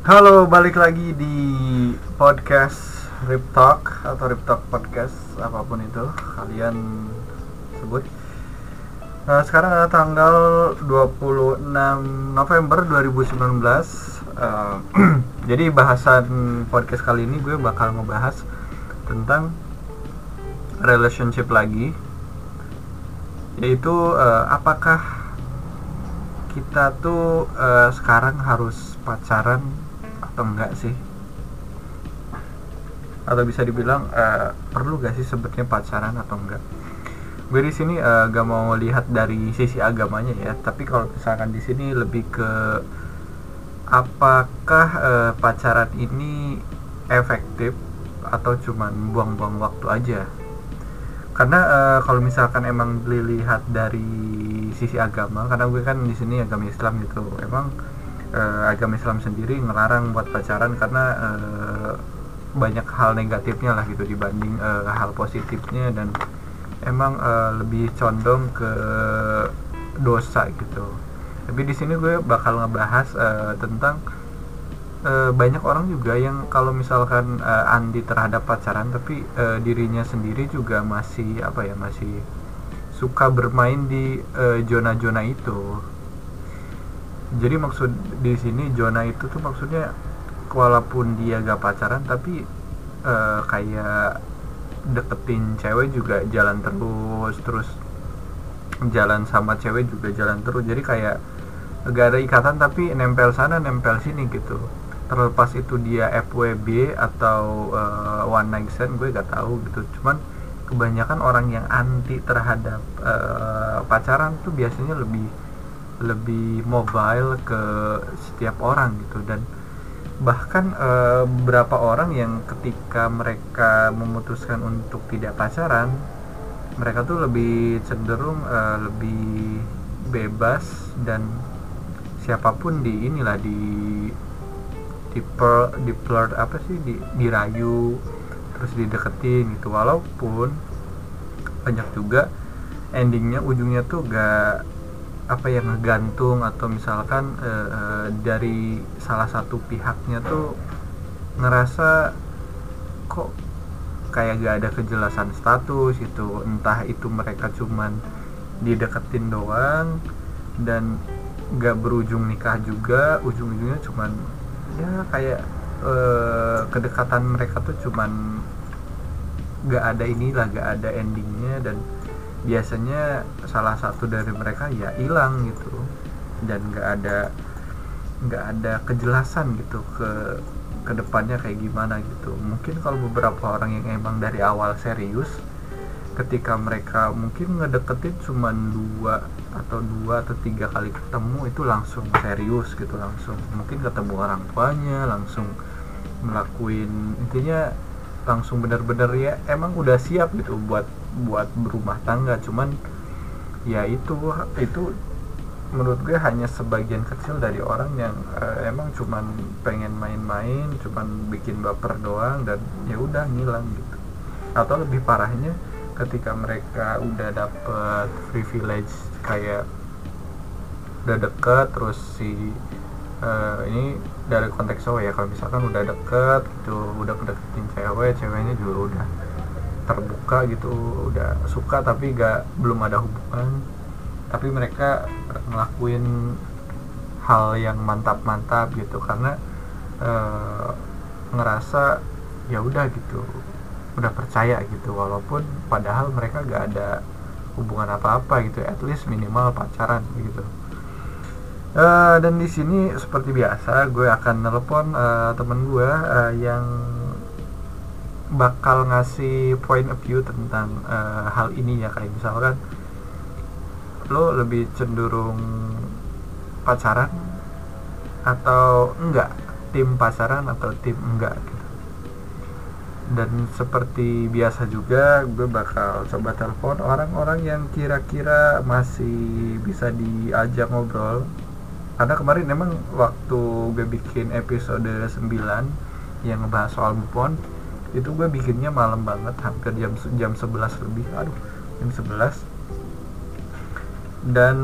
Halo, balik lagi di podcast Rip Talk atau Rip Talk Podcast apa pun itu kalian sebut. Nah, sekarang ada tanggal 26 November 2019. Eh, jadi bahasan podcast kali ini gue bakal ngebahas tentang relationship lagi, yaitu eh, apakah kita tuh eh, sekarang harus pacaran atau enggak sih. Atau bisa dibilang eh, perlu gak sih sebetulnya pacaran atau enggak? Gue di sini eh, gak mau lihat dari sisi agamanya ya. Tapi kalau misalkan di sini lebih ke apakah eh, pacaran ini efektif atau cuman buang-buang waktu aja? Karena eh, kalau misalkan emang dilihat dari sisi agama karena gue kan di sini agama Islam gitu emang eh, agama Islam sendiri ngelarang buat pacaran karena eh, banyak hal negatifnya lah gitu dibanding eh, hal positifnya dan emang eh, lebih condong ke dosa gitu. Tapi di sini gue bakal ngebahas eh, tentang eh, banyak orang juga yang kalau misalkan eh, anti terhadap pacaran tapi eh, dirinya sendiri juga masih apa ya masih suka bermain di zona-zona itu jadi maksud di sini zona itu tuh maksudnya walaupun dia gak pacaran tapi eh, kayak deketin cewek juga jalan terus terus jalan sama cewek juga jalan terus. Jadi kayak gak ada ikatan tapi nempel sana nempel sini gitu. Terlepas itu dia FWB atau eh, one night stand gue gak tahu gitu. Cuman kebanyakan orang yang anti terhadap eh, pacaran tuh biasanya lebih lebih mobile ke setiap orang gitu. Dan bahkan eh, beberapa orang yang ketika mereka memutuskan untuk tidak pacaran mereka tuh lebih cenderung eh, lebih bebas dan siapa pun di inilah di di per, di flirt apa sih di dirayu terus dideketin gitu. Walaupun banyak juga endingnya ujungnya tuh gak apa yang ngegantung atau misalkan eh, eh, dari salah satu pihaknya tuh ngerasa kok kayak gak ada kejelasan status gitu. Entah itu mereka cuman dideketin doang dan gak berujung nikah juga ujung-ujungnya cuman ya kayak eh, kedekatan mereka tuh cuman gak ada inilah gak ada endingnya dan biasanya salah satu dari mereka ya hilang gitu. Dan nggak ada nggak ada kejelasan gitu ke ke depannya kayak gimana gitu. Mungkin kalau beberapa orang yang emang dari awal serius ketika mereka mungkin ngedeketin cuman dua atau dua atau tiga kali ketemu itu langsung serius gitu langsung mungkin ketemu orang tuanya langsung melakuin intinya langsung bener-bener ya emang udah siap gitu buat buat berumah tangga. Cuman ya itu itu menurut gue hanya sebagian kecil dari orang yang uh, emang cuman pengen main-main cuman bikin baper doang dan ya udah ngilang gitu. Atau lebih parahnya ketika mereka udah dapet privilege kayak udah deket terus si uh, ini dari konteks cowok ya kalau misalkan udah deket gitu udah deketin cewek ceweknya juga udah terbuka gitu udah suka tapi gak belum ada hubungan. Tapi mereka ngelakuin hal yang mantap-mantap gitu karena e, ngerasa ya udah gitu udah percaya gitu walaupun padahal mereka gak ada hubungan apa-apa gitu at least minimal pacaran gitu Uh, dan di sini seperti biasa gue akan nelpon uh, temen gue uh, yang bakal ngasih point of view tentang uh, hal ini ya kayak misalkan lo lebih cenderung pacaran atau enggak? Tim pacaran atau tim enggak gitu. Dan seperti biasa juga gue bakal coba telepon orang-orang yang kira-kira masih bisa diajak ngobrol karena kemarin memang waktu gue bikin episode 9 yang ngebahas soal move itu gue bikinnya malam banget hampir jam jam 11 lebih. Aduh jam 11 dan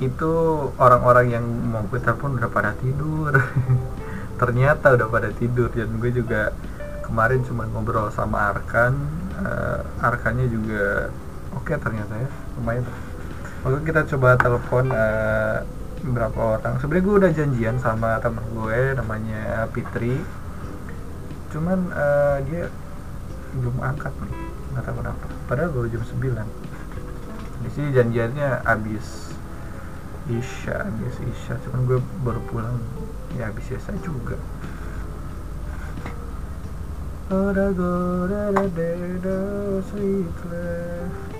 itu orang-orang yang mau gue telepon udah pada tidur. Ternyata udah pada tidur dan gue juga kemarin cuma ngobrol sama Arkan. Uh, Arkannya juga oke okay, ternyata ya lumayan. Oke kita coba telepon uh, beberapa orang. Sebenarnya gue udah janjian sama temen gue namanya Fitri. Cuman uh, dia belum angkat nih nggak tahu kenapa. Padahal baru jam 9 di sini janjiannya abis Isya abis Isya. Cuman gue baru pulang ya abis Isya juga. Oh, da go, da da da da, sweet love.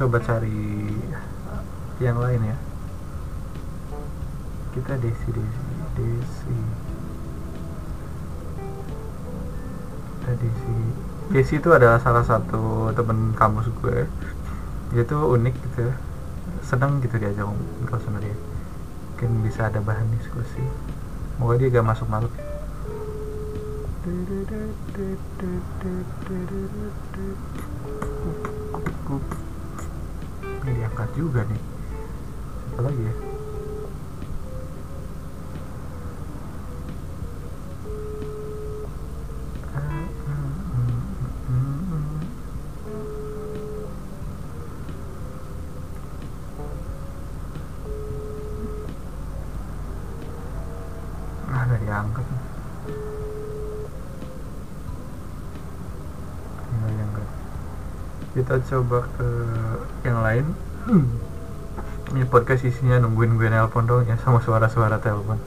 Coba cari yang lain ya. Kita Desi Desi Desi. Kita Desi. Desi itu adalah salah satu temen kampus gue. Dia tuh unik gitu. Seneng gitu diajak ngobrol sama dia. Mungkin bisa ada bahan diskusi. Moga dia gak masuk malut ini diangkat juga nih. Apa lagi ya Kita coba ke yang lain. Ini podcast isinya nungguin gue nelpon dong ya sama suara-suara telepon.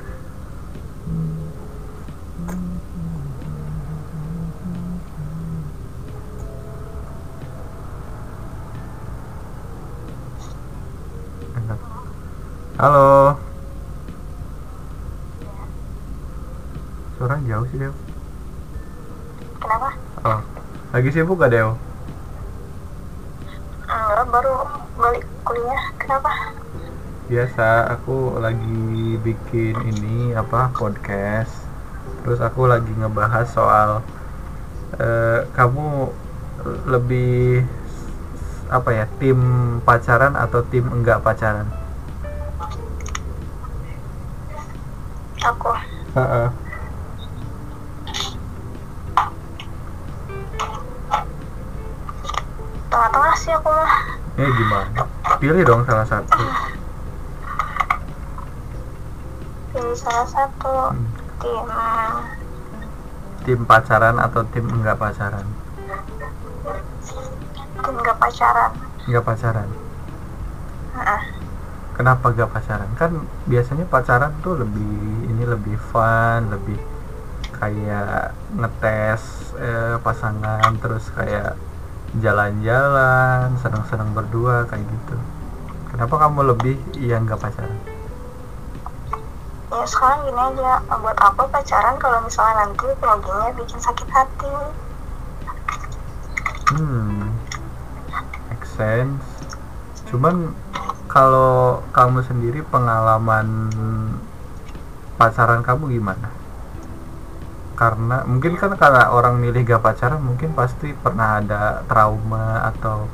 Halo. Suara jauh sih Dew. Kenapa? Oh, lagi sibuk gak Dew? Enggak, baru balik kuliah. Kenapa? Biasa, aku lagi bikin ini apa podcast. Terus aku lagi ngebahas soal eh, kamu lebih apa ya tim pacaran atau tim enggak pacaran? Aku. Heeh. Tengah-tengah sih aku mah. Eh gimana? Pilih dong salah satu. Salah satu Hmm. tim Tim pacaran atau tim enggak pacaran? tim gak pacaran. Enggak pacaran. Heeh. Kenapa gak pacaran? Kan biasanya pacaran tuh lebih ini lebih fun, lebih kayak ngetes eh, pasangan terus kayak jalan-jalan, senang-senang berdua kayak gitu. Kenapa kamu lebih yang gak pacaran? Ya sekarang gini aja, buat apa pacaran kalau misalnya nanti ujungnya bikin sakit hati. Hmm, make sense. Cuman kalau kamu sendiri pengalaman pacaran kamu gimana? Karena mungkin kan karena orang milih gak pacaran mungkin pasti pernah ada trauma atau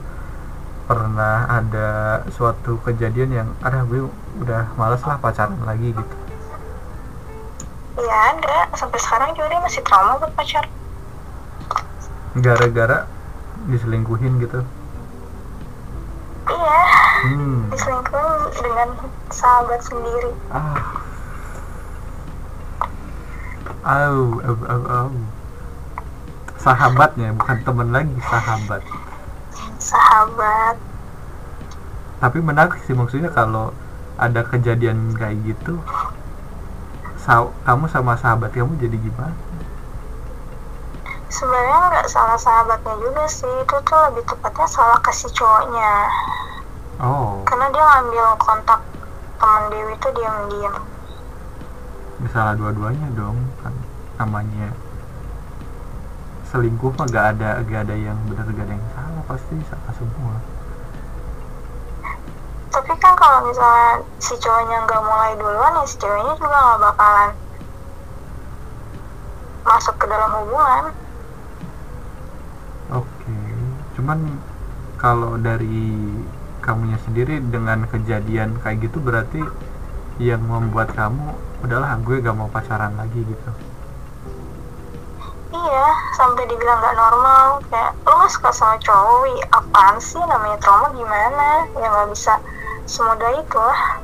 pernah ada suatu kejadian yang ada gue udah males lah pacaran lagi gitu. Ya ada, sampai sekarang juga dia masih trauma buat pacar. Gara-gara diselingkuhin gitu. Iya, Hmm. diselingkuhin dengan sahabat sendiri. Ah. Au, au, au, au. Sahabatnya, bukan temen lagi, sahabat. Sahabat. Tapi menarik sih maksudnya kalau ada kejadian kayak gitu, sa- kamu sama sahabat kamu jadi gimana? Sebenarnya nggak salah sahabatnya juga sih, itu tuh lebih tepatnya salah kasih cowoknya. Oh, Karena dia ngambil kontak teman Dewi itu diam-diam. misalnya dua-duanya dong, kan namanya selingkuh mah gak ada gak ada yang benar gak ada yang salah pasti salah semua tapi kan kalau misalnya si cowoknya nggak mulai duluan ya si ceweknya juga nggak bakalan masuk ke dalam hubungan. Oke cuman kalau dari kamunya sendiri dengan kejadian kayak gitu berarti yang membuat kamu udahlah gue gak mau pacaran lagi gitu. Iya sampai dibilang nggak normal. Kayak lu nggak suka sama cowok apaan sih? Namanya trauma gimana? Ya nggak bisa semudah itu lah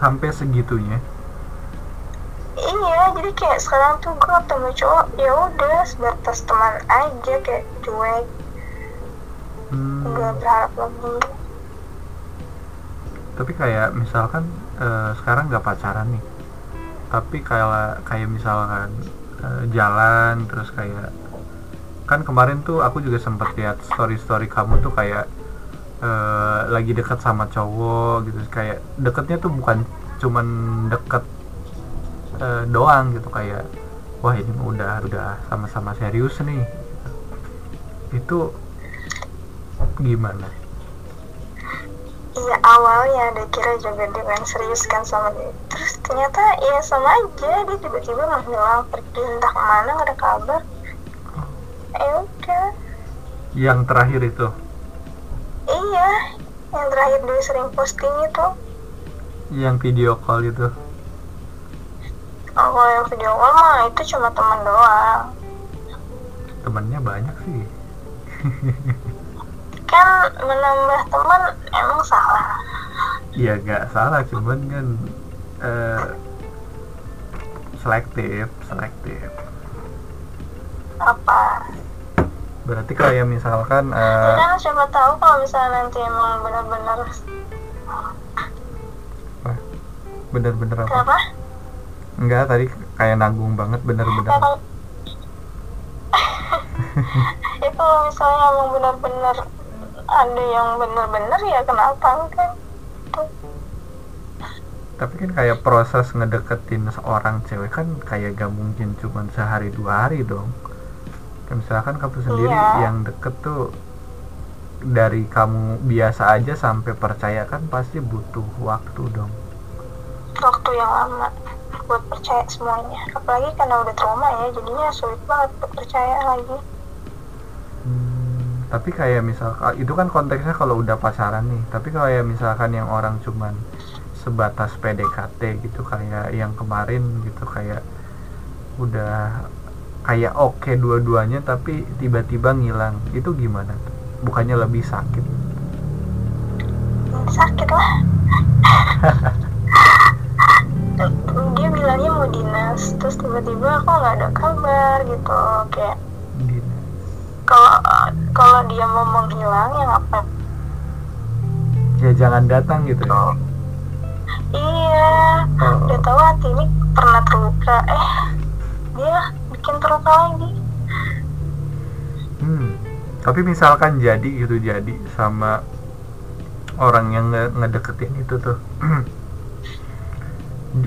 sampai segitunya. Iya jadi kayak sekarang tuh gue ketemu cowok ya udah sebatas teman aja kayak cuek. Hmm, nggak berharap lebih tapi kayak misalkan eh, sekarang nggak pacaran nih. Tapi kayak kayak misalkan eh, jalan terus kayak kan kemarin tuh aku juga sempet lihat story story kamu tuh kayak eh, lagi deket sama cowok gitu. Kayak deketnya tuh bukan cuman deket eh, doang gitu. Kayak wah ini udah udah sama-sama serius nih. Itu gimana? Iya awalnya dia kira juga dia pengen serius kan sama dia. Terus ternyata ya sama aja. Dia tiba-tiba menghilang pergi. Entah ke mana gak ada kabar. Ya udah. Yang terakhir itu Iya Yang terakhir dia sering posting itu. Yang video call itu? Oh, Kalau yang video call mah itu cuma teman doang. Temennya banyak sih. Kan menambah teman emang salah. Iya gak salah cuman kan eh, selektif selektif. Apa berarti kayak misalkan Ya eh, kan siapa tahu kalau misalnya nanti emang benar-benar bener-bener apa? Kenapa? enggak tadi kayak nanggung banget bener-bener Ya kalau ya misalnya emang benar-benar ada yang benar-benar ya kenapa enggak? Tapi kan kayak proses ngedeketin seorang cewek kan kayak gak mungkin cuman sehari dua hari dong Kayak misalkan kamu sendiri Iya. yang deket tuh dari kamu biasa aja sampai percaya kan pasti butuh waktu dong. Waktu yang lama buat percaya semuanya. Apalagi karena udah trauma ya jadinya sulit banget buat percaya lagi. Hmm, tapi kayak misal itu kan konteksnya kalau udah pacaran nih. Tapi kayak misalkan yang orang cuman sebatas PDKT gitu kayak yang kemarin gitu kayak udah kayak oke dua-duanya tapi tiba-tiba ngilang. Itu gimana tuh? bukannya lebih sakit? Sakit lah. Dia bilangnya mau dinas terus tiba-tiba aku nggak ada kabar gitu kayak kalau kalau dia mau menghilang ya ngapain? Ya jangan datang gitu ya? Iya. Oh. udah tahu hati ini pernah terluka. Eh dia bikin terluka lagi Hmm. Tapi misalkan jadi gitu jadi sama orang yang nge ngedeketin itu tuh.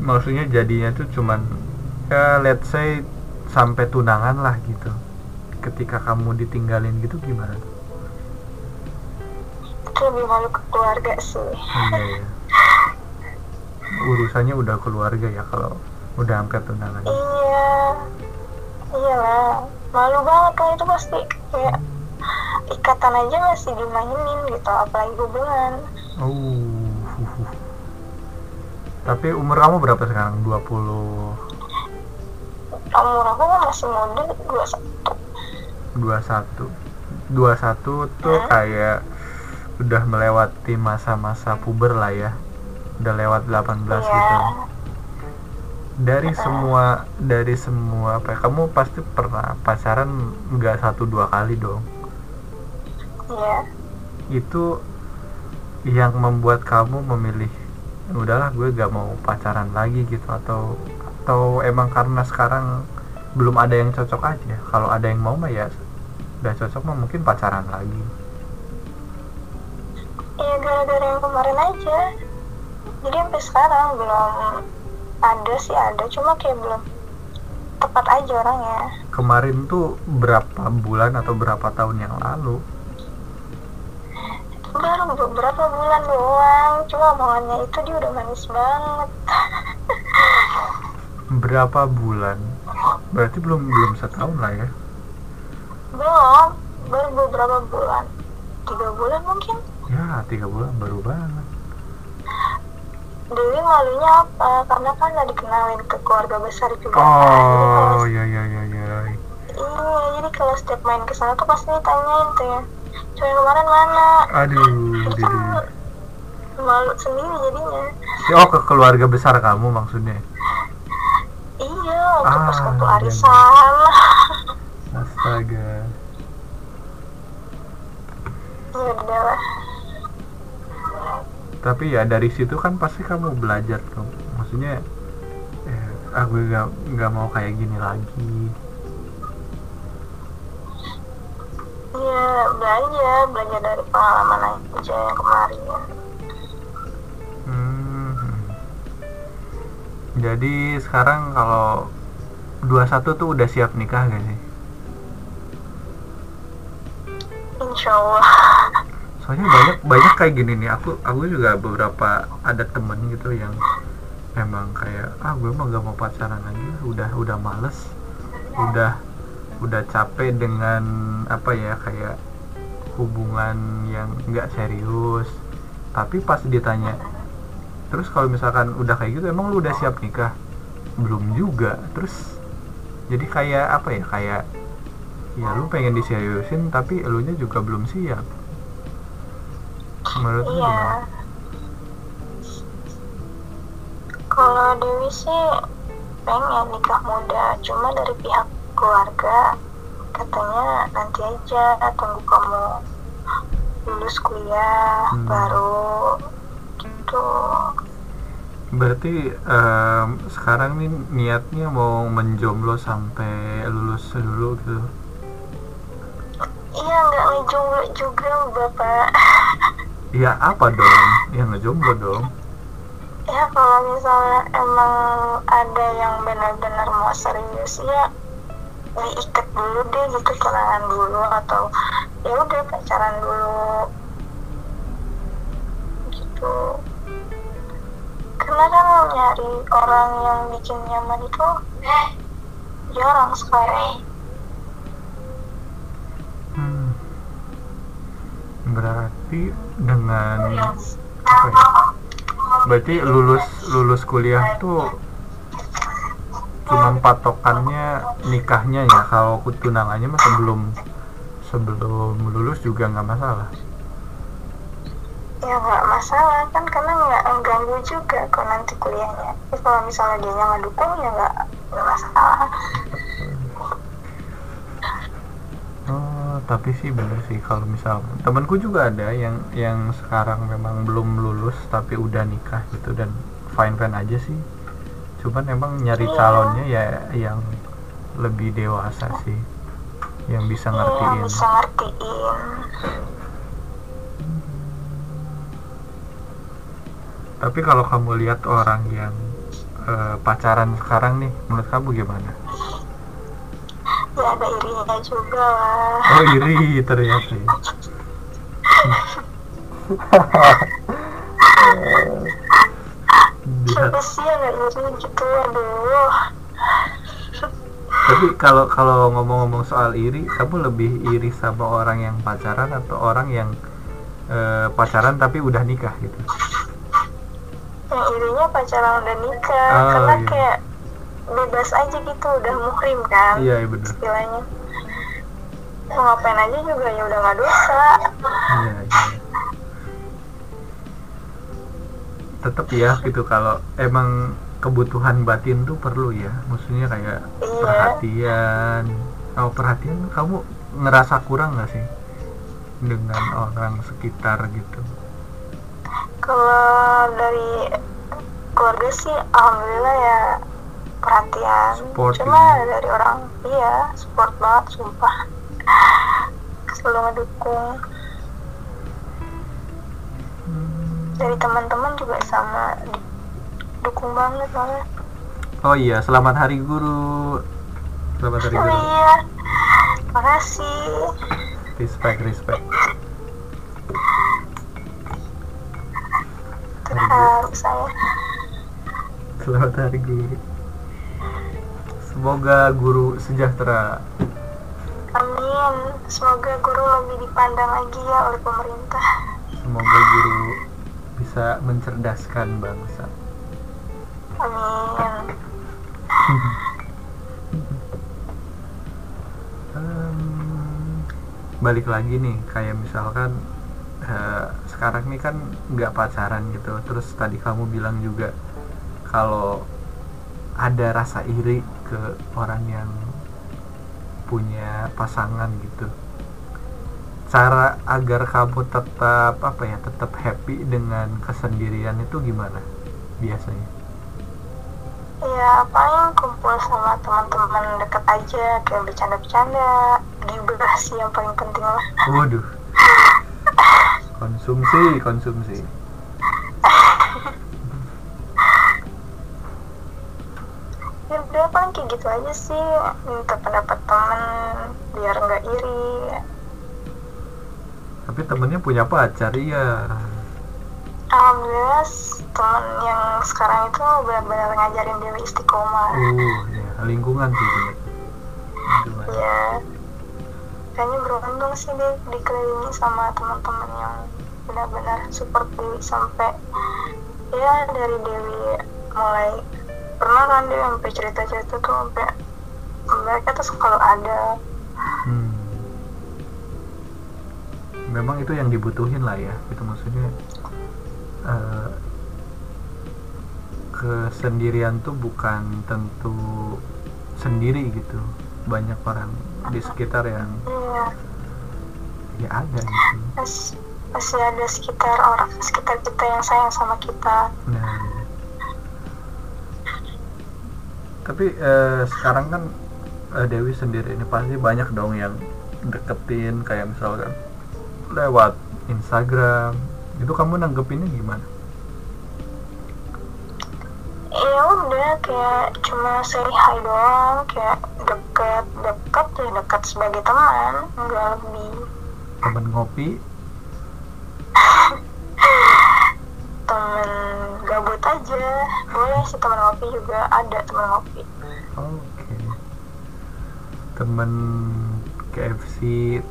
Maksudnya jadinya tuh cuman ya let's say sampai tunangan lah gitu. Ketika kamu ditinggalin gitu gimana? tuh? itu lebih malu ke keluarga sih Iya ya. Urusannya udah keluarga ya kalau udah sampai tunangan. iya iyalah malu banget lah itu pasti kayak ikatan aja masih dimainin gitu apalagi hubungan Oh. Tapi umur kamu berapa sekarang? 20 umur aku kan masih muda dua satu 21 21 tuh Hmm. kayak udah melewati masa-masa puber lah ya udah lewat 18 Iya. gitu dari semua dari semua apa ya, kamu pasti pernah pacaran nggak satu dua kali dong? Iya. Itu yang membuat kamu memilih "Ya udahlah gue gak mau pacaran lagi gitu. Atau atau emang karena sekarang belum ada yang cocok aja. Kalau ada yang mau mah ya udah cocok mah mungkin pacaran lagi. Iya gara-gara yang kemarin aja. Jadi sampai sekarang belum ada sih ada. Cuma kayak belum tepat aja orangnya. Kemarin tuh berapa bulan atau berapa tahun yang lalu? Baru beberapa bulan doang. Cuma omongannya itu dia udah manis banget. Berapa bulan? Berarti belum belum setahun lah ya. Belum. Baru beberapa bulan. Tiga bulan mungkin. Ya tiga bulan baru banget Dewi malunya apa? Karena kan udah dikenalin ke keluarga besar juga. Kan. Jadi kalau- oh ya ya ya ya iya jadi kalau setiap main ke sana tuh pasti ditanyain tuh ya. Cuma kemarin mana? Aduh jadi malu sendiri jadinya. Oh ke keluarga besar kamu maksudnya? Iya waktu pas Ah, waktu iya. arisan. Astaga. Ya udah lah tapi ya dari situ kan pasti kamu belajar tuh maksudnya eh, ah gue gak, nggak mau kayak gini lagi Iya, belajar, belajar dari pengalaman aja yang kemarin. Hmm. Jadi sekarang kalau 21 tuh udah siap nikah gak sih? Insya Allah. Soalnya banyak banyak kayak gini nih. Aku aku juga beberapa ada temen gitu yang emang kayak ah gue mah gak mau pacaran lagi udah udah males. Udah udah capek dengan apa ya kayak hubungan yang nggak serius. Tapi pas ditanya terus kalau misalkan udah kayak gitu emang lu udah siap nikah? Belum juga. Terus jadi kayak apa ya kayak ya lu pengen diseriusin tapi elunya juga belum siap menurut Iya. gimana? Kalau Dewi sih pengen nikah muda, cuma dari pihak keluarga katanya nanti aja tunggu kamu lulus kuliah Hmm. baru gitu. Berarti em, sekarang nih niatnya mau menjomblo sampai lulus dulu gitu. Iya nggak ngejomblo juga bapak. Ya apa dong? Ya ngejomblo dong. ya kalau misalnya emang ada yang benar-benar mau serius ya diikat dulu deh gitu tunangan dulu atau ya udah pacaran dulu gitu karena kan nyari orang yang bikin nyaman itu jarang sekarang Hmm. Berarti dengan apa ya? Berarti lulus lulus kuliah tuh cuman patokannya nikahnya ya? Kalau tunangannya mah sebelum sebelum lulus juga nggak masalah. ya nggak masalah. Kan karena nggak mengganggu juga kalau nanti kuliahnya. Kalau misalnya dia nggak dukung ya nggak masalah Oh, tapi sih bener sih kalau misal temanku juga ada yang yang sekarang memang belum lulus tapi udah nikah gitu dan fine fine aja sih. Cuman emang nyari Iya. calonnya ya yang lebih dewasa sih, yang bisa Iya, ngertiin. bisa ngertiin Tapi kalau kamu lihat orang yang eh, pacaran sekarang nih, menurut kamu gimana? Ya ada irinya juga lah Oh iri ternyata. ya. Siapa sih yang nggak iri gitu aduh Tapi kalau kalau ngomong-ngomong soal iri, kamu lebih iri sama orang yang pacaran atau orang yang eh, pacaran tapi udah nikah gitu? yang irinya pacaran udah nikah Oh, karena iya. kayak bebas aja gitu udah muhrim kan Iya, iya bener. istilahnya mau ngapain aja juga ya udah nggak dosa Iya, iya. Tetap ya gitu kalau emang kebutuhan batin tuh perlu ya, maksudnya kayak Iya. perhatian. Oh perhatian kamu ngerasa kurang nggak sih dengan orang sekitar gitu? kalau dari keluarga sih alhamdulillah ya perhatian Support cuma gitu. dari orang iya support banget sumpah selalu ngedukung Hmm. dari teman-teman juga sama dukung banget malah Oh iya, selamat Hari Guru selamat hari Oh guru iya. Makasih. respect respect Terharu saya. selamat hari guru semoga guru sejahtera Amin. Semoga guru lebih dipandang lagi ya oleh pemerintah. semoga guru bisa mencerdaskan bangsa Amin. Em, balik lagi nih kayak misalkan eh, sekarang nih kan nggak pacaran gitu terus tadi kamu bilang juga kalau ada rasa iri ke orang yang punya pasangan gitu cara agar kamu tetap apa ya tetap happy dengan kesendirian itu gimana biasanya Ya paling kumpul sama teman-teman deket aja kayak bercanda-bercanda. Gibah sih yang paling penting lah. waduh konsumsi konsumsi Ya udah paling kayak gitu aja sih. Minta pendapat temen biar nggak iri. tapi temennya punya pacar iya Alhamdulillah temen yang sekarang itu benar-benar ngajarin Dewi istiqomah. uh ya lingkungan sih. Lingkungan. Ya, kayaknya beruntung sih dia dikelilingi sama teman-teman yang benar-benar support Dewi sampai ya dari Dewi mulai pernah kan dia sampai cerita-cerita tuh sampai mereka tuh selalu ada Hmm. Memang itu yang dibutuhin lah ya, itu maksudnya eh, kesendirian tuh bukan tentu sendiri gitu. Banyak orang di sekitar yang iya ya ada gitu. mas- masih ada sekitar orang sekitar kita yang sayang sama kita Nah, tapi eh, sekarang kan eh, Dewi sendiri ini pasti banyak dong yang deketin kayak misalkan lewat Instagram. Itu kamu nanggepinnya gimana? ya udah kayak cuma say hi doang kayak deket deket ya deket sebagai teman nggak lebih Temen ngopi, aja boleh sih temen ngopi juga ada temen ngopi oke. Temen KFC,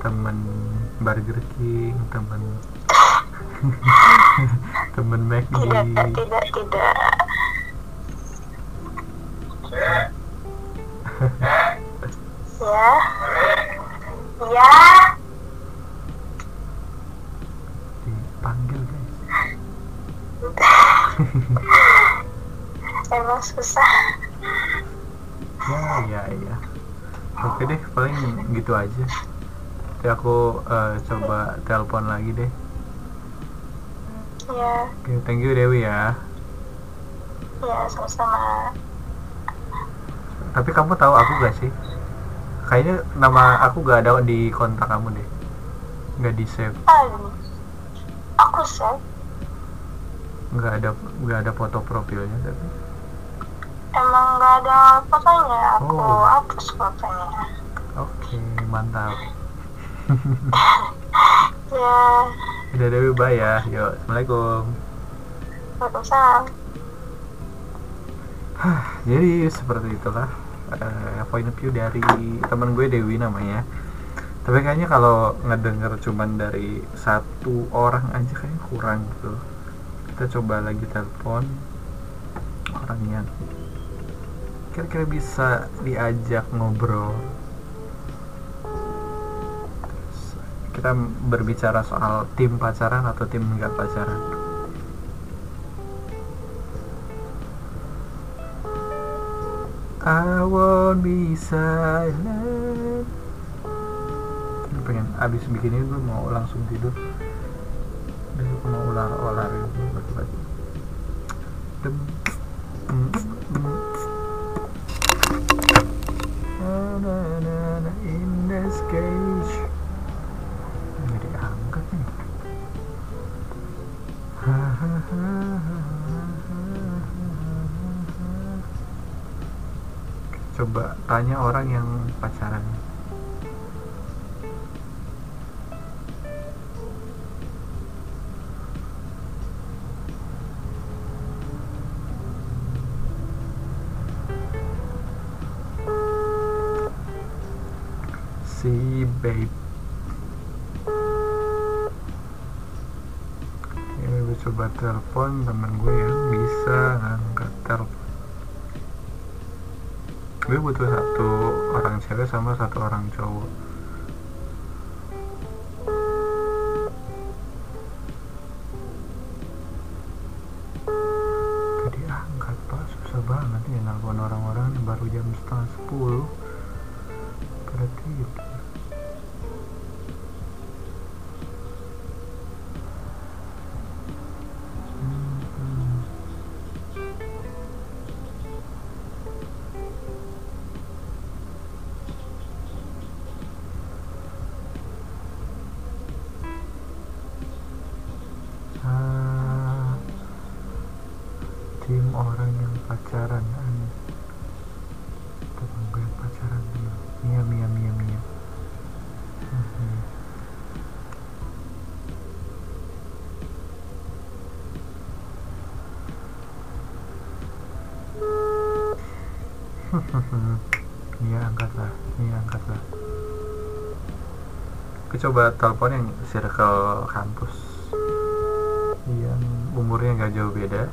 temen Burger King, temen temen McD. tidak tidak tidak ya ya emang susah Ya, ya, ya. Oke deh, paling gitu aja. Nanti aku eh, coba telepon lagi deh. ya Oke, thank you Dewi ya. ya sama-sama Tapi kamu tahu aku gak sih? Kayaknya nama aku gak ada di kontak kamu deh. Gak di save, aku sih gak ada gak ada foto profilnya tapi. Emang nggak ada fotonya aku Oh. hapus fotonya Oke, mantap. ya Udah Dewi bye ya. Yuk, assalamualaikum. Waalaikumsalam Jadi seperti itulah eh, point of view dari teman gue Dewi namanya. Tapi kayaknya kalau ngedenger cuman dari satu orang aja kayaknya kurang gitu. Kita coba lagi telepon orang yang kira-kira bisa diajak ngobrol. Kita berbicara soal tim pacaran atau tim nggak pacaran. I won't be silent Ini pengen abis bikin ini gue mau langsung tidur gue mau ular ular gitu pagi-pagi tanya orang yang pacaran. Si babe. Ini coba telepon temen gue yang bisa ngangkat telepon gue butuh satu orang cewek sama satu orang cowok coba telepon yang circle kampus. Yang umurnya nggak jauh beda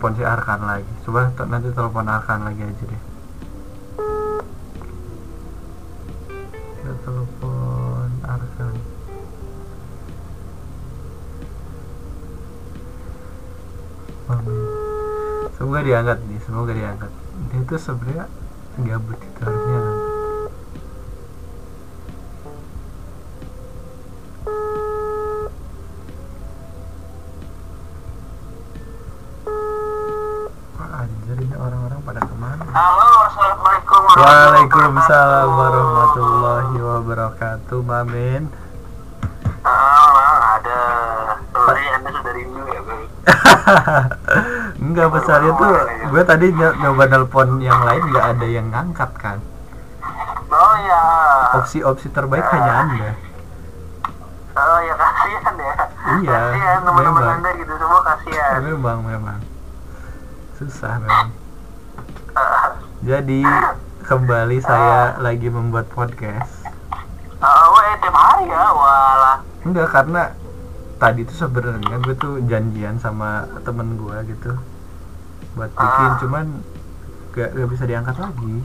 telepon si Arkan lagi? Coba nanti telepon Arkan lagi aja deh. Telepon Arkan. Semoga diangkat nih, semoga diangkat. Dia tuh sebenarnya gabut itu harusnya wabarakatuh, Mamin. Ah, ada. Sorry, anda sudah rindu ya, bang. Enggak besarnya tuh, gue tadi ny- nyoba nelpon yang lain nggak ada yang ngangkat kan. Oh ya. Opsi-opsi terbaik hanya anda. Oh ya, kasihan ya. Iya, Kasihan teman-teman memang. anda gitu semua kasihan. Memang, memang susah memang. Ah, Jadi kembali saya lagi membuat podcast. Ah, ya, walah. Enggak karena tadi tuh sebenarnya gue tuh janjian sama temen gue gitu buat bikin Ah. cuman gak, gak bisa diangkat lagi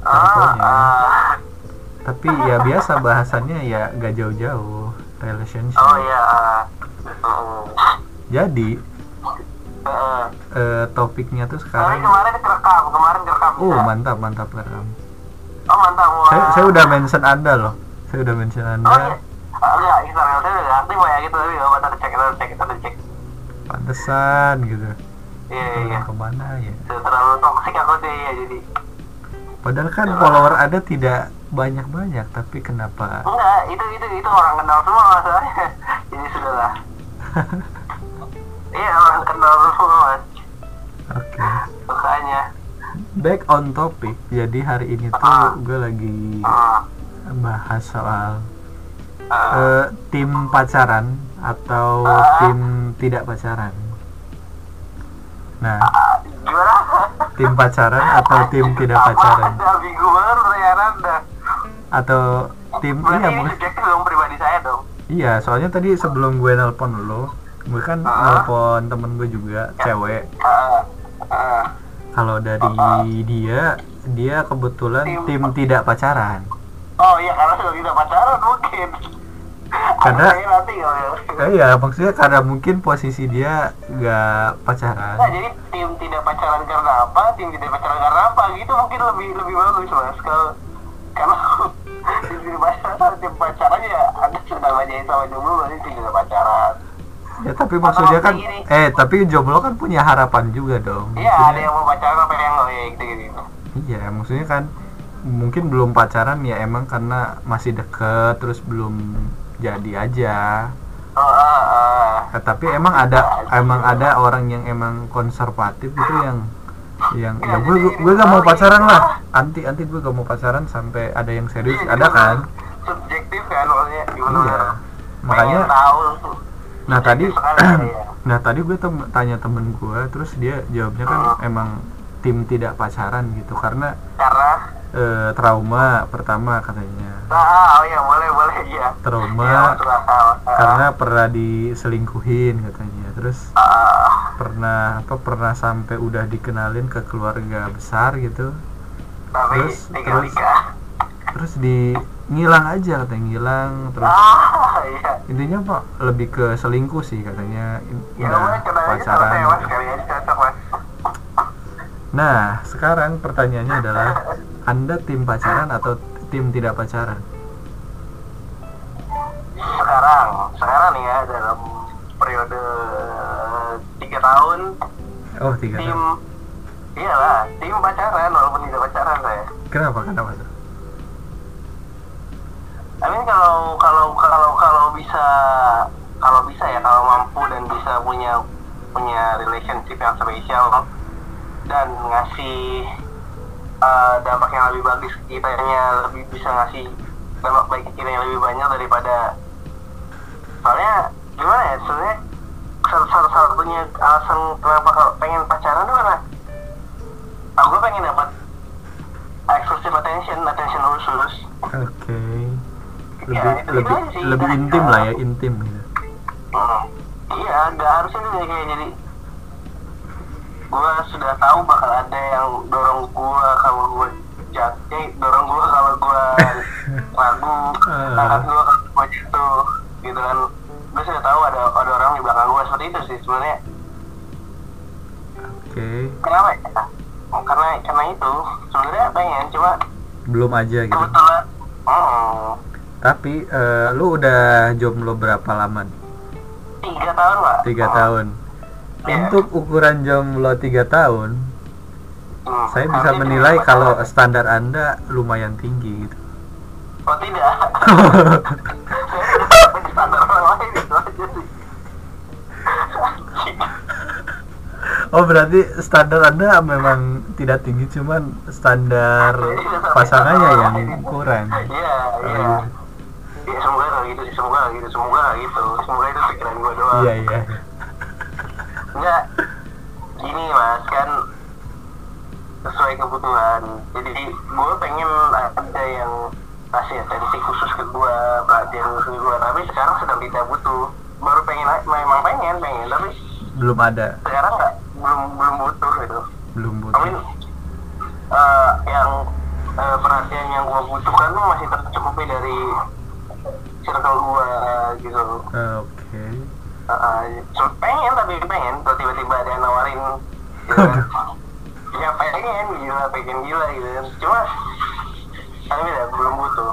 Ah, Teleponnya. ah, tapi ya biasa bahasannya ya gak jauh-jauh relationship oh ah. Mm. jadi Heeh. eh, topiknya tuh sekarang kemarin kerekam kemarin kerekam oh bisa. mantap mantap rekam oh mantap wah. saya saya udah mention anda loh saya udah mention oh iya. Anda Ah, enggak Instagram saya udah aktif ya gitu. Tapi gak apa cek kita cek kita cek. Pantesan gitu. Iya iya. Iya ke mana ya? Sudah terlalu toksik aku sih ya jadi. Padahal kan follower ada tidak banyak banyak tapi kenapa? Enggak itu itu itu orang kenal semua masalahnya jadi sudahlah. Iya orang kenal semua mas. Oke. Makanya. Back on topic jadi hari ini tuh Ah. gue lagi ah bahas soal ah. eh, tim pacaran atau Ah. tim tidak pacaran. Nah ah, gimana? tim pacaran atau tim tidak pacaran? Ada bingung banget pertanyaan anda? Atau tim berarti iya ini subjektif dong pribadi saya dong. Iya soalnya tadi sebelum gue nelpon lo gue kan Ah. nelpon temen gue juga cewek. Ah ah. Kalau dari dia dia kebetulan Tim- tim tidak pacaran oh iya karena sudah tidak pacaran mungkin Karena- nanti ya Eh, iya maksudnya karena mungkin posisi dia nggak pacaran Nah, jadi tim tidak pacaran karena apa, tim tidak pacaran karena apa gitu mungkin lebih lebih bagus mas kalau karena tim tidak pacaran, tim pacaran ya anda sedang aja sama jomblo berarti tim tidak pacaran. ya tapi maksudnya kan Gini. eh tapi jomblo kan punya harapan juga dong Iya ada yang mau pacaran apa yang nggak ya gitu gitu. iya maksudnya kan mungkin belum pacaran ya emang karena masih deket terus belum jadi aja Oh ah, ah. Eh, tapi emang ada emang ada orang yang emang konservatif gitu yang yang ya gue gue gak mau pacaran lah anti anti gue gak mau pacaran sampai ada yang serius Iya, ada kan Subjektif kan maksudnya gimana? iya makanya tahu. nah tadi Sekali, ya. nah tadi gue tem- tanya temen gue terus dia jawabnya kan emang tim tidak pacaran gitu karena Karena eh, trauma pertama katanya ah, oh ya boleh boleh iya. trauma Iya. Ah, karena pernah diselingkuhin katanya terus ah, pernah apa pernah sampai udah dikenalin ke keluarga besar gitu tapi Terus- tinggal terus- nikah. terus di ngilang aja katanya ngilang terus Ah, iya. intinya pak lebih ke selingkuh sih katanya Ya udah aja sama pacaran gitu. nah sekarang pertanyaannya adalah anda tim pacaran atau tim tidak pacaran? Sekarang, sekarang nih ya dalam periode tiga tahun. Oh tiga tim tahun. iyalah tim pacaran walaupun tidak pacaran saya. kenapa kenapa tuh I mean kalau kalau kalau kalau bisa kalau bisa ya kalau mampu dan bisa punya punya relationship yang spesial dan ngasih uh, dampak yang lebih bagus ke kita lebih bisa ngasih dampak baik kita yang lebih banyak daripada soalnya gimana ya sebenarnya salah salah satunya alasan kenapa kalau pengen pacaran tuh karena aku pengen dapat exclusive attention attention khusus oke Ya, lebih itu- lebih itu sih. lebih intim lah ya intim gitu Hmm. Iya, nggak harusnya juga kayak jadi gua sudah tahu bakal ada yang dorong gua kalau gua jatuh, dorong gua kalau gua ragu, Ah. angkat gua kalau gua jatuh, gitu kan. Gua sudah tahu ada ada orang di belakang gua seperti itu sih sebenarnya. oke Kenapa ya? Karena karena itu sebenarnya pengen cuma belum aja gitu kebetulan. Hmm, tapi eh, lu udah jomblo berapa lama nih? tiga tahun pak. tiga Hmm. tahun. Untuk ukuran jomblo tiga tahun Hmm. saya bisa menilai kalau standar anda lumayan tinggi gitu Oh tidak. Oh berarti standar anda memang tidak tinggi cuman standar pasangannya yang kurang Iya, iya. Ya semoga gitu semoga gitu, semoga gitu, semoga itu pikiran gue doang. iya iya Enggak, gini mas kan sesuai kebutuhan. Jadi gue pengen ada yang kasih atensi khusus ke gue, perhatian khusus ke gue. Tapi sekarang sedang tidak butuh. Baru pengen, memang pengen, pengen. Tapi belum ada sekarang nggak, belum belum butuh gitu. belum butuh mean, eh, yang eh, perhatian yang gue butuhkan tuh masih tercukupi dari circle gua gitu oke uh, pengen tapi pengen. Terus tiba-tiba ada yang nawarin gitu kan. ya pengen gila pengen gila gitu kan. Cuma tapi beda belum butuh.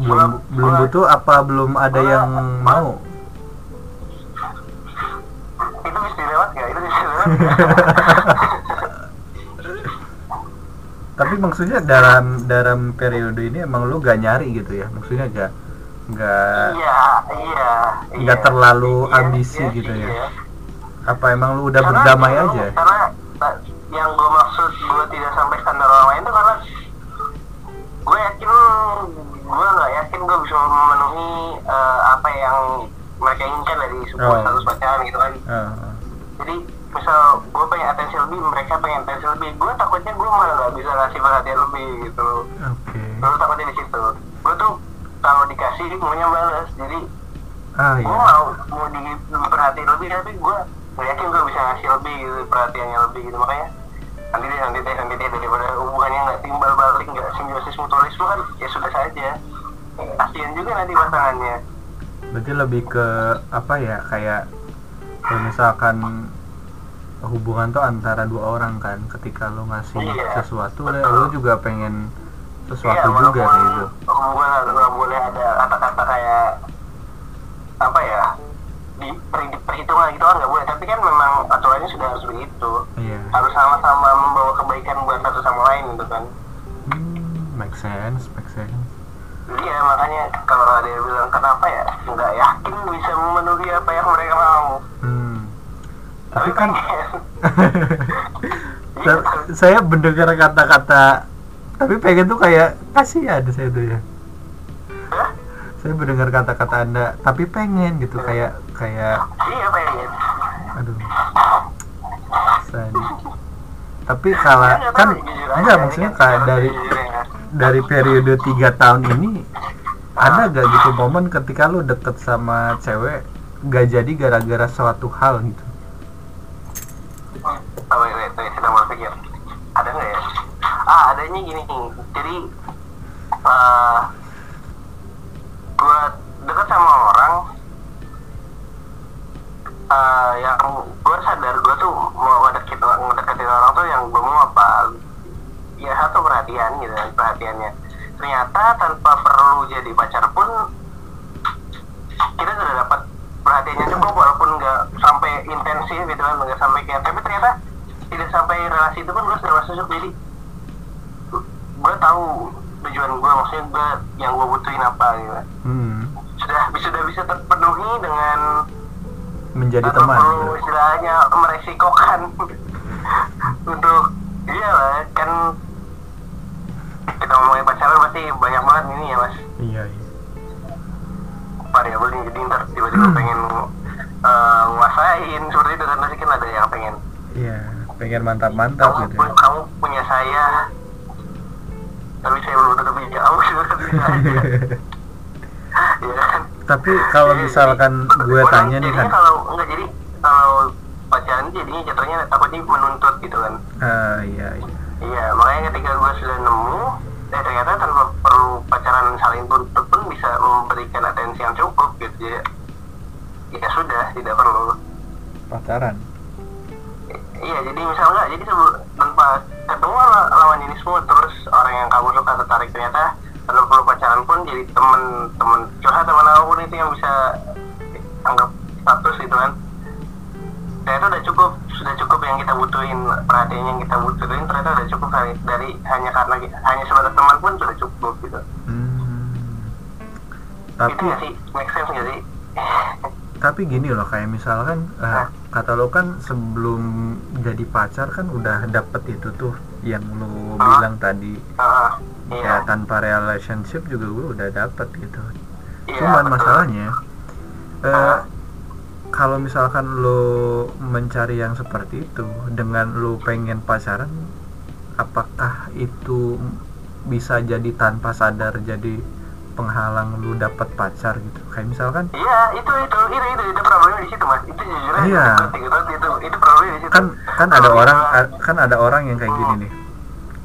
Belum Gua- belum gua- butuh apa belum ada gua- yang mau? Itu bisa dilewat gak? itu bisa dilewat tapi maksudnya dalam dalam periode ini emang lu gak nyari gitu ya? Maksudnya gak gak iya iya Nggak iya. terlalu Iya, ambisi iya, gitu ya? iya. apa emang lu udah Karena berdamai yang- aja karena yang gue maksud gue tidak sampai standar orang lain itu karena gue yakin gue nggak yakin gue bisa memenuhi eh, apa yang mereka inginkan dari sebuah Oh. status pacaran gitu kan Ah, jadi misal gue pengen atensi lebih mereka pengen atensi lebih gue takutnya gue malah nggak bisa ngasih perhatian lebih gitu loh oke Lalu takutnya di situ gue tuh dikasih maunya balas. Jadi ah gue iya mau mau diperhatiin lebih tapi gue gak yakin gue bisa ngasih lebih gitu perhatiannya lebih gitu. Makanya nanti deh nanti deh nanti deh daripada hubungannya nggak timbal balik nggak simbiosis mutualisme kan ya sudah saja. Kasihan juga nanti pasangannya. Berarti lebih ke apa ya kayak kalau misalkan hubungan tuh antara dua orang kan ketika lu ngasih Iya, sesuatu betul. lu juga pengen sesuatu Iya, juga walaupun gitu nggak boleh ada kata-kata kayak apa ya di per- perhitungan gitu kan nggak boleh. Tapi kan memang aturannya sudah harus begitu iya. Harus sama-sama membawa kebaikan buat satu sama lain gitu kan. Hmm, make sense make sense. Iya makanya kalau ada yang bilang kenapa ya? Nggak yakin bisa memenuhi apa yang mereka mau. hmm. tapi kan. Iya, sa- saya mendengar kata-kata tapi pengen tuh kayak kasihan saya tuh ya Hah? saya mendengar kata-kata anda tapi pengen gitu kayak kayak Iya pengen. aduh Sani. tapi kalau Ya, nggak kan enggak maksudnya kayak dari jujurnya. dari periode tiga tahun ini ada gak gitu momen ketika lu deket sama cewek gak jadi gara-gara suatu hal gitu Oh wait, wait, wait, sedang berpikir. Ada nggak ya? Ah adanya gini, jadi uh, gua deket sama orang uh, yang gue sadar gue tuh mau ngedeketin, ngedeketin orang tuh yang gue mau apa ya satu perhatian gitu perhatiannya. Ternyata tanpa perlu jadi pacar pun kita sudah dapat perhatiannya cukup walaupun nggak sampai intensif gitu kan nggak sampai kayak tapi ternyata tidak sampai relasi itu pun gue sudah masuk jadi gue tahu tujuan gue maksudnya gue yang gue butuhin apa gitu. Hmm, sudah sudah bisa terpenuhi dengan menjadi teman perlu gitu. istilahnya meresikokan. Untuk iya lah kan kita ngomongin pacaran pasti banyak banget ini ya mas. Iya iya. Variabel nih jadi ntar tiba-tiba pengen eh, nguasain. Seperti itu kan pasti kan ada yang pengen iya pengen mantap-mantap kamu, gitu ya. kamu punya saya tapi saya belum bisa aja ya kan? Tapi kalau misalkan gue tanya nih kan. kalau enggak jadi kalau pacaran jadinya jatuhnya takutnya menuntut gitu kan. Ah iya iya. Iya makanya ketika gue sudah nemu eh ternyata tanpa perlu pacaran saling tuntut pun bisa memberikan atensi yang cukup gitu. Ya ya sudah tidak perlu. Pacaran? Iya, jadi misal nggak, jadi sebelum tanpa ketemu la- lawan ini semua terus orang yang tertarik ternyata tanpa perlu pacaran pun jadi temen temen curhat teman apa pun itu yang bisa anggap status gitu kan. Ternyata udah cukup, sudah cukup yang kita butuhin perhatian yang kita butuhin ternyata udah cukup dari, dari hanya karena hanya sebatas teman pun sudah cukup gitu. hmm. itu tapi nggak sih, make sense nggak sih? tapi gini loh kayak misalkan eh, Hah? kata lo kan sebelum jadi pacar kan udah dapet itu tuh yang lo Hah? bilang tadi Ah, ya tanpa relationship juga gue udah dapet gitu iya, cuman betul. masalahnya Hah? kalau misalkan lo mencari yang seperti itu dengan lo pengen pacaran apakah itu bisa jadi tanpa sadar jadi penghalang lu dapet pacar gitu kayak misalkan Iya, itu itu itu itu itu problemnya di situ mas. Itu jujur aja Iya. itu, itu itu itu problemnya di situ. kan kan ada orang kan ada orang yang kayak gini nih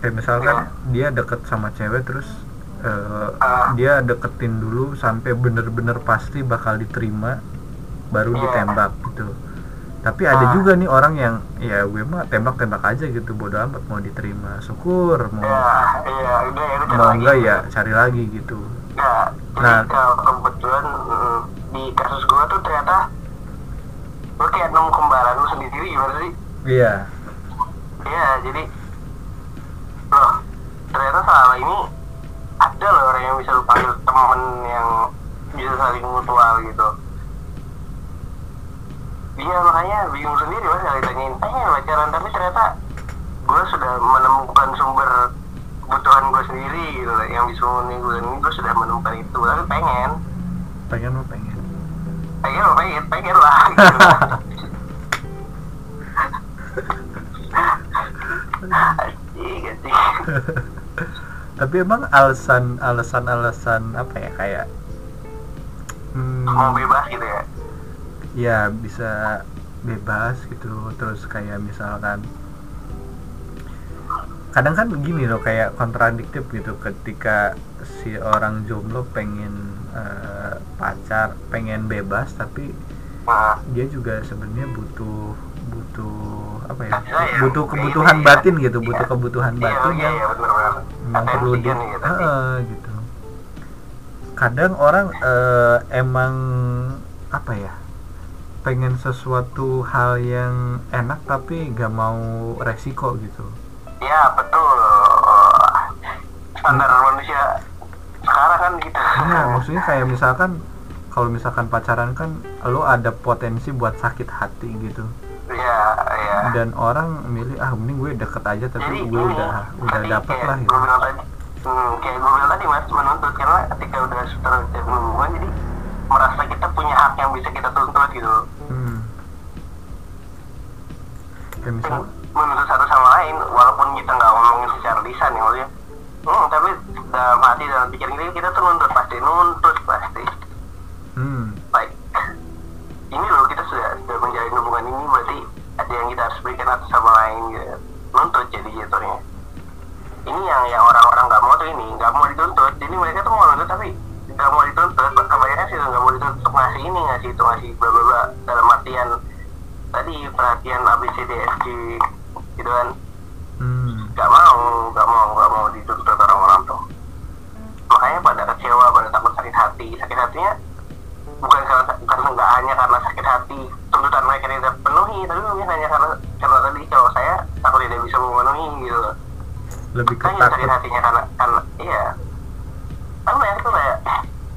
kayak misalkan Iya. dia deket sama cewek terus eh, Ah. dia deketin dulu sampai bener-bener pasti bakal diterima baru Iya. ditembak gitu tapi ada juga nih orang yang ya gue mah tembak-tembak aja gitu bodo amat mau diterima syukur mau ya udah ya udah cari mau lagi. enggak ya cari lagi gitu Nah, jadi Nah. kalau kebetulan mm, di kasus gua tuh ternyata lu kayak nemu kembaran lu sendiri gimana sih? iya Iya, jadi loh ternyata selama ini ada loh orang yang bisa lu panggil temen yang bisa saling mutual gitu. Iya makanya bingung sendiri mas kali tanyain pengen pacaran tapi ternyata gue sudah menemukan sumber kebutuhan gue sendiri gitu yang bisa memenuhi gue ini gue sudah menemukan itu tapi pengen pengen lo pengen pengen lah pengen pengen lah gitu. Asik, asik. tapi emang alasan alasan alasan apa ya kayak mau hmm, bebas gitu ya ya bisa bebas gitu terus kayak misalkan kadang kan begini loh kayak kontradiktif gitu ketika si orang jomblo pengen eh, pacar pengen bebas tapi nah, dia juga sebenarnya butuh butuh apa ya iya. butuh kebutuhan Iya. batin gitu butuh Iya. kebutuhan iya batin iya yang perlu di gitu. Heeh, gitu. Kadang orang eh, emang apa ya pengen sesuatu hal yang enak tapi gak mau resiko gitu. Ya betul. Standar manusia sekarang kan gitu. Iya, maksudnya kayak misalkan kalau misalkan pacaran kan lo ada potensi buat sakit hati gitu iya iya. Dan orang milih ah mending gue deket aja tapi jadi gue ini, udah udah tadi dapet lah gue gitu bilang tadi? Hmm, kayak gue bilang tadi mas menuntut. Karena ketika udah terjadi hubungan jadi merasa kita punya hak yang bisa kita tuntut gitu. Hmm. kayak misal menuntut satu sama lain walaupun kita nggak ngomongin secara lisan ya maksudnya. Hmm, tapi dalam hati dalam pikiran kita kita tuh nuntut pasti nuntut pasti. Hmm. baik ini loh kita sudah sudah menjalin hubungan ini berarti ada yang kita harus berikan satu sama lain gitu. Nuntut jadi jatuhnya. Ini yang yang orang-orang nggak mau tuh ini nggak mau dituntut. Jadi mereka tuh mau nuntut tapi nggak mau dituntut. Kebanyakan sih nggak mau dituntut. Untuk ngasih ini ngasih itu ngasih bla bla bla dalam artian tadi perhatian A B C D F G gitu kan. Hmm. nggak mau nggak mau nggak mau dituntut orang-orang tuh. Makanya pada kecewa pada takut sakit hati. Sakit hatinya bukan karena karena nggak hanya karena sakit hati mereka tidak penuhi tapi mungkin hanya karena karena tadi kalau saya takut tidak bisa memenuhi gitu. Loh lebih ke takut. hatinya karena karena iya. Kan banyak tuh kayak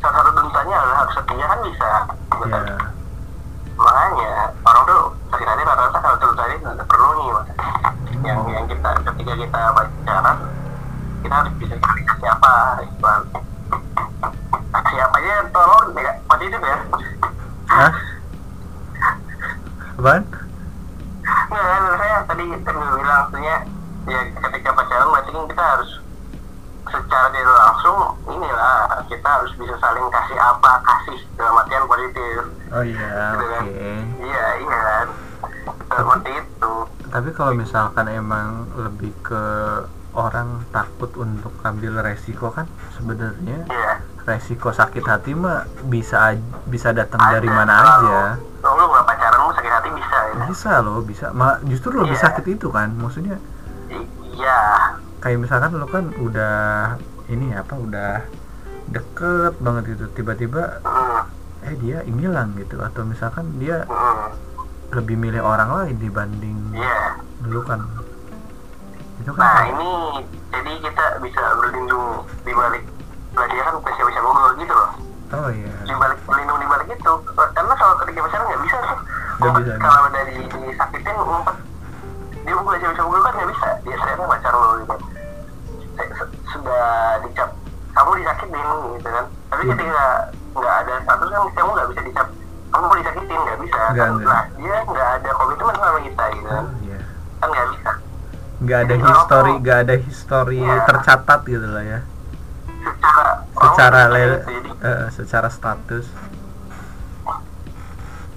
salah satu tuntutannya adalah harus setia kan bisa. Gitu kan. ya makanya orang tuh sakit hati rata-rata kalau tuntutannya tidak terpenuhi mas. Yang yang kita ketika kita pacaran kita harus bisa cari kasih apa gitu kan kasih apa aja tolong ya positif ya Hah? Apaan? nggak kan saya tadi kan gue bilang maksudnya ya ketika pacaran kan kita harus secara tidak langsung inilah kita harus bisa saling kasih apa kasih dalam artian positif Oh iya, gitu oke. kan iya iya kan seperti itu Tapi kalau misalkan emang lebih ke orang takut untuk ambil resiko kan sebenarnya iya resiko sakit hati mah bisa bisa datang dari mana aja. Kalau lu nggak pacaran lu sakit hati bisa ya Bisa loh, bisa. Ma justru lebih Iya. sakit itu kan. Maksudnya iya kayak misalkan lo kan udah ini apa udah deket banget gitu tiba-tiba eh dia ngilang gitu. Atau misalkan dia lebih milih orang lain dibanding iya. dulu kan. Itu kan nah ini jadi kita bisa berlindung di balik lah dia kan bisa bisa google gitu loh. Oh iya. Di balik berlindung di balik itu. Karena kalau ketika pacaran nggak bisa tuh. Nggak Ngumpet, bisa, kalau udah di, disakitin ngumpet. Dia google bisa bisa google kan nggak bisa. Dia ternyata pacar lo gitu sudah dicap. Kamu disakitin gitu kan. Tapi Hmm. ketika nggak ada status kan kamu nggak bisa dicap. Kamu disakitin nggak bisa. Nggak, kan nggak. nah dia nggak ada komitmen sama kita gitu kan. Oh iya. Kan nggak bisa. Nggak ada Jadi histori nggak ada histori Iya. tercatat gitu lah ya. Secara secara le gitu, jadi eh, secara status.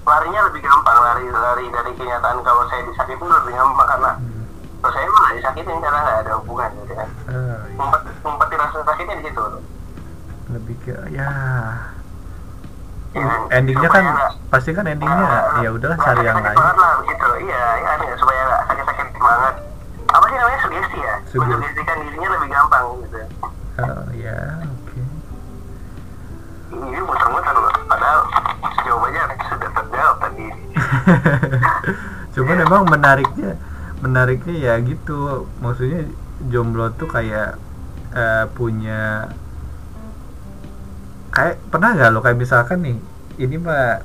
Larinya lebih gampang lari lari dari kenyataan kalau saya disakitin lebih gampang karena Hmm. kalau saya malah disakitin karena nggak ada hubungan gitu kan iya. ngumpet ngumpetin di situ? Lebih ke ya. Ya, endingnya kan nggak- pasti kan endingnya ya. Udahlah cari yang lain. banget lah begitu. Iya ya kan ya, supaya nggak sakit-sakit banget. Apa sih namanya sugesti ya? Sugesti. mensuggestikan dirinya lebih gampang gitu. Oh ya oke. Ini muter-muter loh padahal jawabannya sudah terjawab tadi. Cuman emang menariknya menariknya ya gitu. Maksudnya jomblo tuh kayak eh, punya kayak pernah nggak lo? Kayak misalkan nih ini mah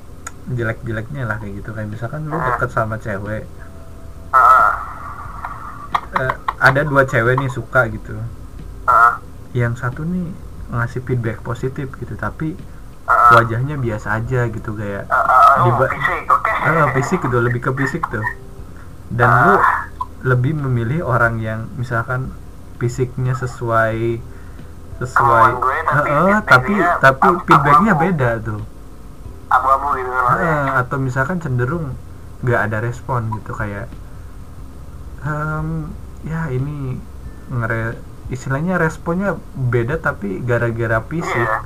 jelek-jeleknya lah kayak gitu. Kayak misalkan lu deket sama cewek. Eh, ada dua cewek nih suka gitu. Yang satu nih ngasih feedback positif gitu tapi ah wajahnya biasa aja gitu kayak ah ah oh, fisik oke. Ah, fisik gitu lebih ke fisik tuh. Dan lu lebih memilih orang yang misalkan fisiknya sesuai sesuai gue, tapi Heeh, feedback tapi tapi feedbacknya beda tuh. Abu-abu gitu kan Heeh, atau misalkan cenderung nggak ada respon gitu kayak "Em, ya ini ngere istilahnya responnya beda tapi gara-gara fisik iya.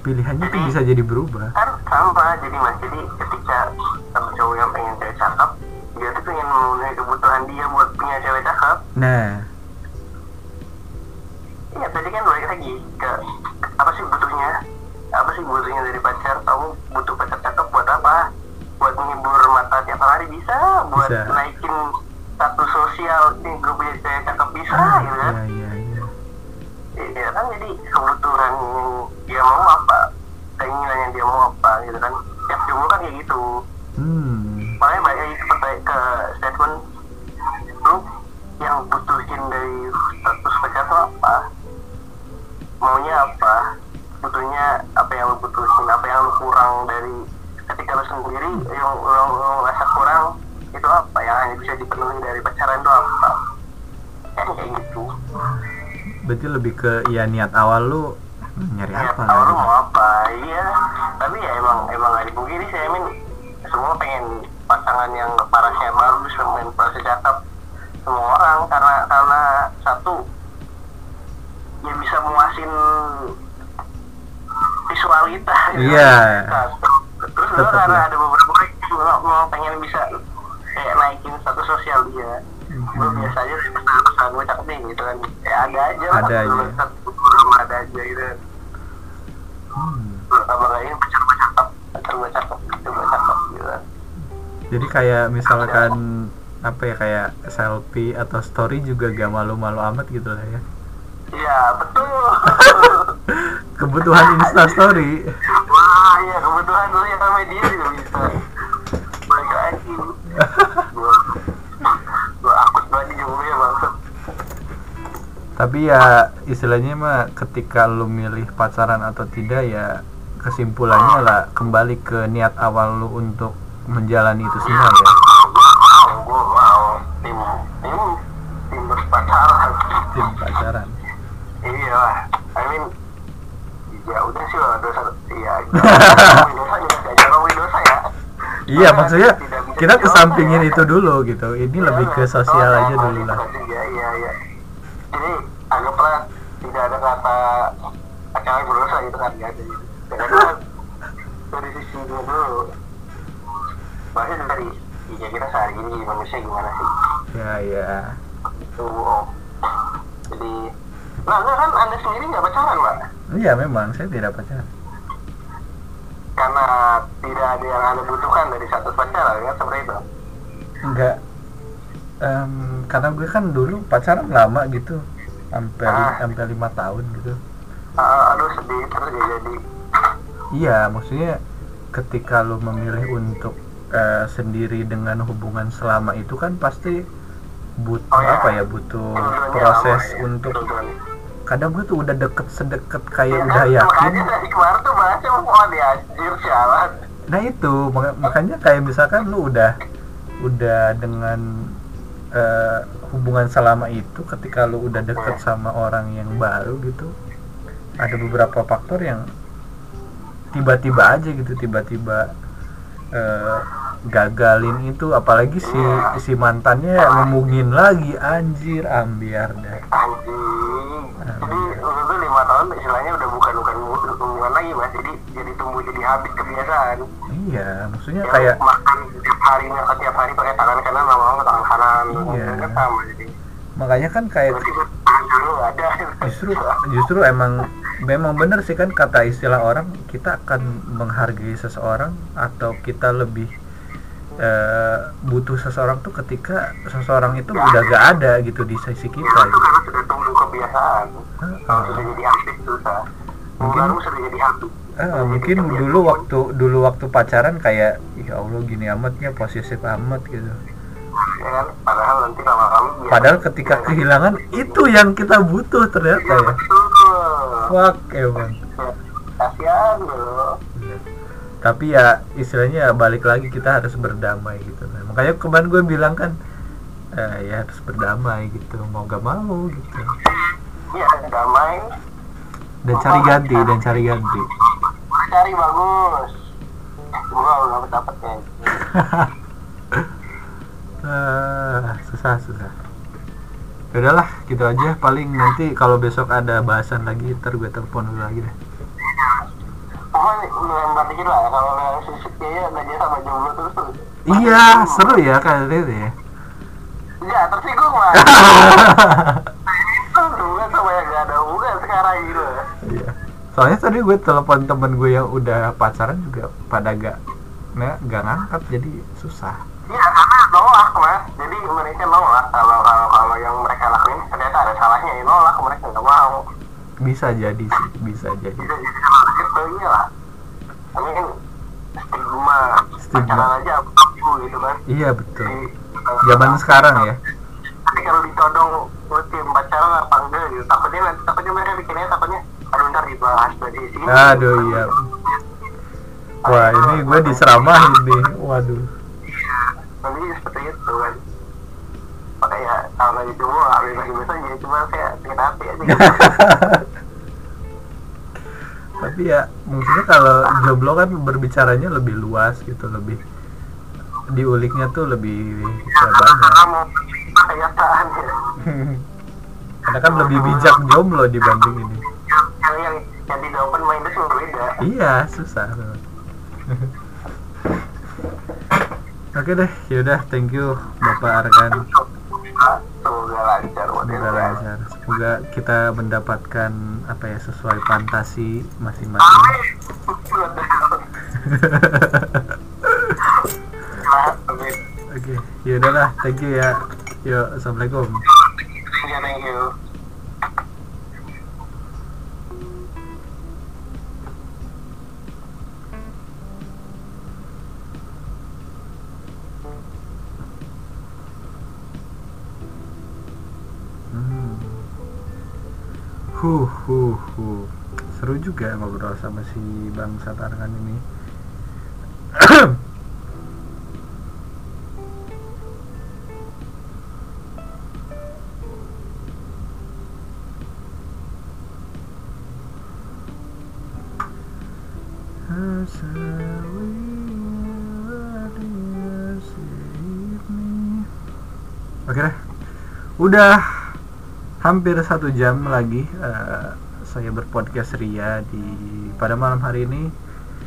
pilihannya tuh bisa jadi berubah. kan sama jadi mas jadi ketika cowok yang pengen cakep dia tuh pengen memenuhi kebutuhan dia buat punya cewek cakep. Nah. Iya tadi kan balik lagi ke apa sih butuhnya? Apa sih butuhnya dari pacar? Kamu butuh pacar cakep buat apa? Buat menghibur mata tiap hari bisa buat Bisa. naikin status sosial. Nih gue punya cewek cakep bisa ah, gitu kan? ya ya ya Iya kan jadi kebutuhan yang dia mau apa? Keinginan yang dia mau apa gitu kan? Tiap jomblo kan kayak gitu. Hmm kurang dari ketika lu sendiri yang lu, lu ngerasa kurang itu apa yang hanya bisa dipenuhi dari pacaran itu apa kan kayak gitu. Berarti lebih ke ya niat awal lu nyari ya apa tahu lu lah mau apa? Iya. Tapi ya emang emang gak dipungkiri sih I mean semua pengen pasangan yang parasnya bagus pengen parasnya cakep semua orang. Karena karena satu ya bisa memuasin visual kita gitu. Iya. Nah, terus karena lah. ada beberapa orang yang mau pengen bisa kayak naikin status sosial dia gue Mhm. biasa aja pasangan gue cakep nih gitu kan ya ada aja Ada aja. ada aja gitu Hmm. ini pacar gue cakep pacar gue cakep pacar gue cakep gitu jadi kayak misalkan apa ya kayak selfie atau story juga gak malu-malu amat gitu lah ya iya betul kebutuhan insta story. Wah iya dulu yang media juga bisa. Balik lagi. Gue akut banget jomblo ya maksud tapi ya istilahnya mah ketika lu milih pacaran atau tidak ya kesimpulannya lah kembali ke niat awal lu untuk menjalani itu semua ya mau gue mau tim tim tim berpacaran tim pacaran iya lah I mean ya udah sih lah dosa iya jangan dosa juga gak jangan ngomongin dosa ya iya Karena maksudnya tidak bisa kita kesampingin ya. itu dulu gitu ini Iya, lebih ke sosial aja dulu itu lah Iya, iya, iya. Jadi anggaplah tidak ada kata pacaran berdosa gitu kan ya. Jadi karena dari sisi dulu dulu. Bahasnya dari iya kita sehari ini jadi manusia gimana sih? ya ya oh. Jadi Nah, kan Anda sendiri nggak pacaran, Mbak? iya memang saya tidak pacaran Karena tidak ada yang Butuhkan dari satu pacaran, kan seperti itu. enggak Em, karena gue kan dulu pacaran lama gitu sampai Ah. sampai lima tahun gitu Ah, aduh sedih terus ya jadi. Iya, maksudnya ketika lu memilih untuk eh, sendiri dengan hubungan selama itu kan pasti butuh Oh, iya. apa ya, butuh Dua-duanya proses lama, ya. untuk Dua-duanya. kadang gue tuh udah deket sedekat kayak Ya udah kan, yakin. Dari kemarin tuh bahasnya mau dianjir sialan. Nah itu. Maka- makanya kayak misalkan lu udah udah dengan eh, hubungan selama itu ketika lu udah deket sama orang yang baru gitu ada beberapa faktor yang tiba-tiba aja gitu tiba-tiba eh, gagalin itu. Apalagi si si mantannya ngomongin lagi anjir ambiar dah. Jadi lima tahun istilahnya udah bukan bukan hubungan lagi mas. Jadi jadi tumbuh jadi habit kebiasaan. Iya maksudnya ya, kayak makan setiap hari makan tiap hari pakai tangan kanan lama-lama tangan kanan. Iya. kan sama jadi makanya kan kayak justru justru emang memang benar sih kan kata istilah orang kita akan menghargai seseorang atau kita lebih eh, butuh seseorang tuh ketika seseorang itu udah gak ada gitu di sisi kita itu kan gitu. karena sudah tumbuh kebiasaan. Kalau sudah jadi habit susah Mungkin- baru sudah jadi jadi mungkin dulu waktu dulu waktu pacaran kayak ya Allah gini amatnya posesif amat gitu. ya kan padahal nanti lama-lama. Padahal ketika kehilangan itu yang kita butuh ternyata Iya, ya. betul Fuck emang. kasihan loh Tapi ya istilahnya balik lagi kita harus berdamai gitu. Nah, makanya kemarin gue bilang kan eh, ya harus berdamai gitu mau gak mau gitu. iya damai Dan cari ganti dan cari ganti. Udah cari bagus gua belum dapet dapetnya Ah, susah susah. Ya Udahlah gitu aja paling nanti kalau besok ada bahasan lagi ntar gue telepon dulu lagi deh. Udah terus tuh Iya seru ya kayak itu ya. ya tersinggung lah itu hubungan sama yang gak ada hubungan sekarang gitu Iya. Soalnya tadi gue telepon temen gue yang udah pacaran juga pada gak nah, gak ngangkat jadi susah. Iya karena nolak mas jadi mereka nolak kalau kalau kalau yang mereka lakuin ternyata ada salahnya ya nolak mereka nggak mau Bisa jadi sih, bisa jadi. bisa jadi kalau gitu iya lah tapi kan stigma Stigma. pacaran aja aku gitu kan Iya betul. Zaman sekarang ya. tapi kalau ditodong rutin pacaran apa enggak gitu takutnya nanti takutnya mereka bikinnya takutnya aduh ntar dibahas dari sini Aduh iya. Wah ini gue diseramahin nih. Waduh. nanti seperti itu kan makanya kalau lagi cuma nggak bebas bebas aja cuma saya sakit hati aja. Tapi ya maksudnya kalau jomblo kan berbicaranya lebih luas gitu, lebih diuliknya tuh lebih bisa banyak. ya Karena kan lebih bijak jomblo dibanding ini. yang yang yang, yang tidak open minded tuh beda Iya, susah. Oke deh, yaudah thank you Bapak Arkan. semoga lancar Semoga kalian. lancar. Semoga kita mendapatkan apa ya sesuai fantasi masing-masing. Oke, yaudahlah, thank you ya. Yuk, assalamualaikum. Sama si Bang Satarkan ini. Oke deh. Udah hampir satu jam lagi eh, saya berpodcast Ria di pada malam hari ini.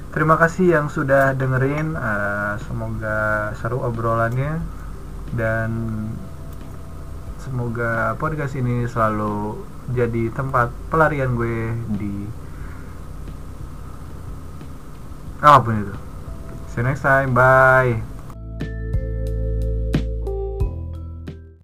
Terima kasih yang sudah dengerin. eh, semoga seru obrolannya dan semoga podcast ini selalu jadi tempat pelarian gue di apa pun itu. See you next time. Bye.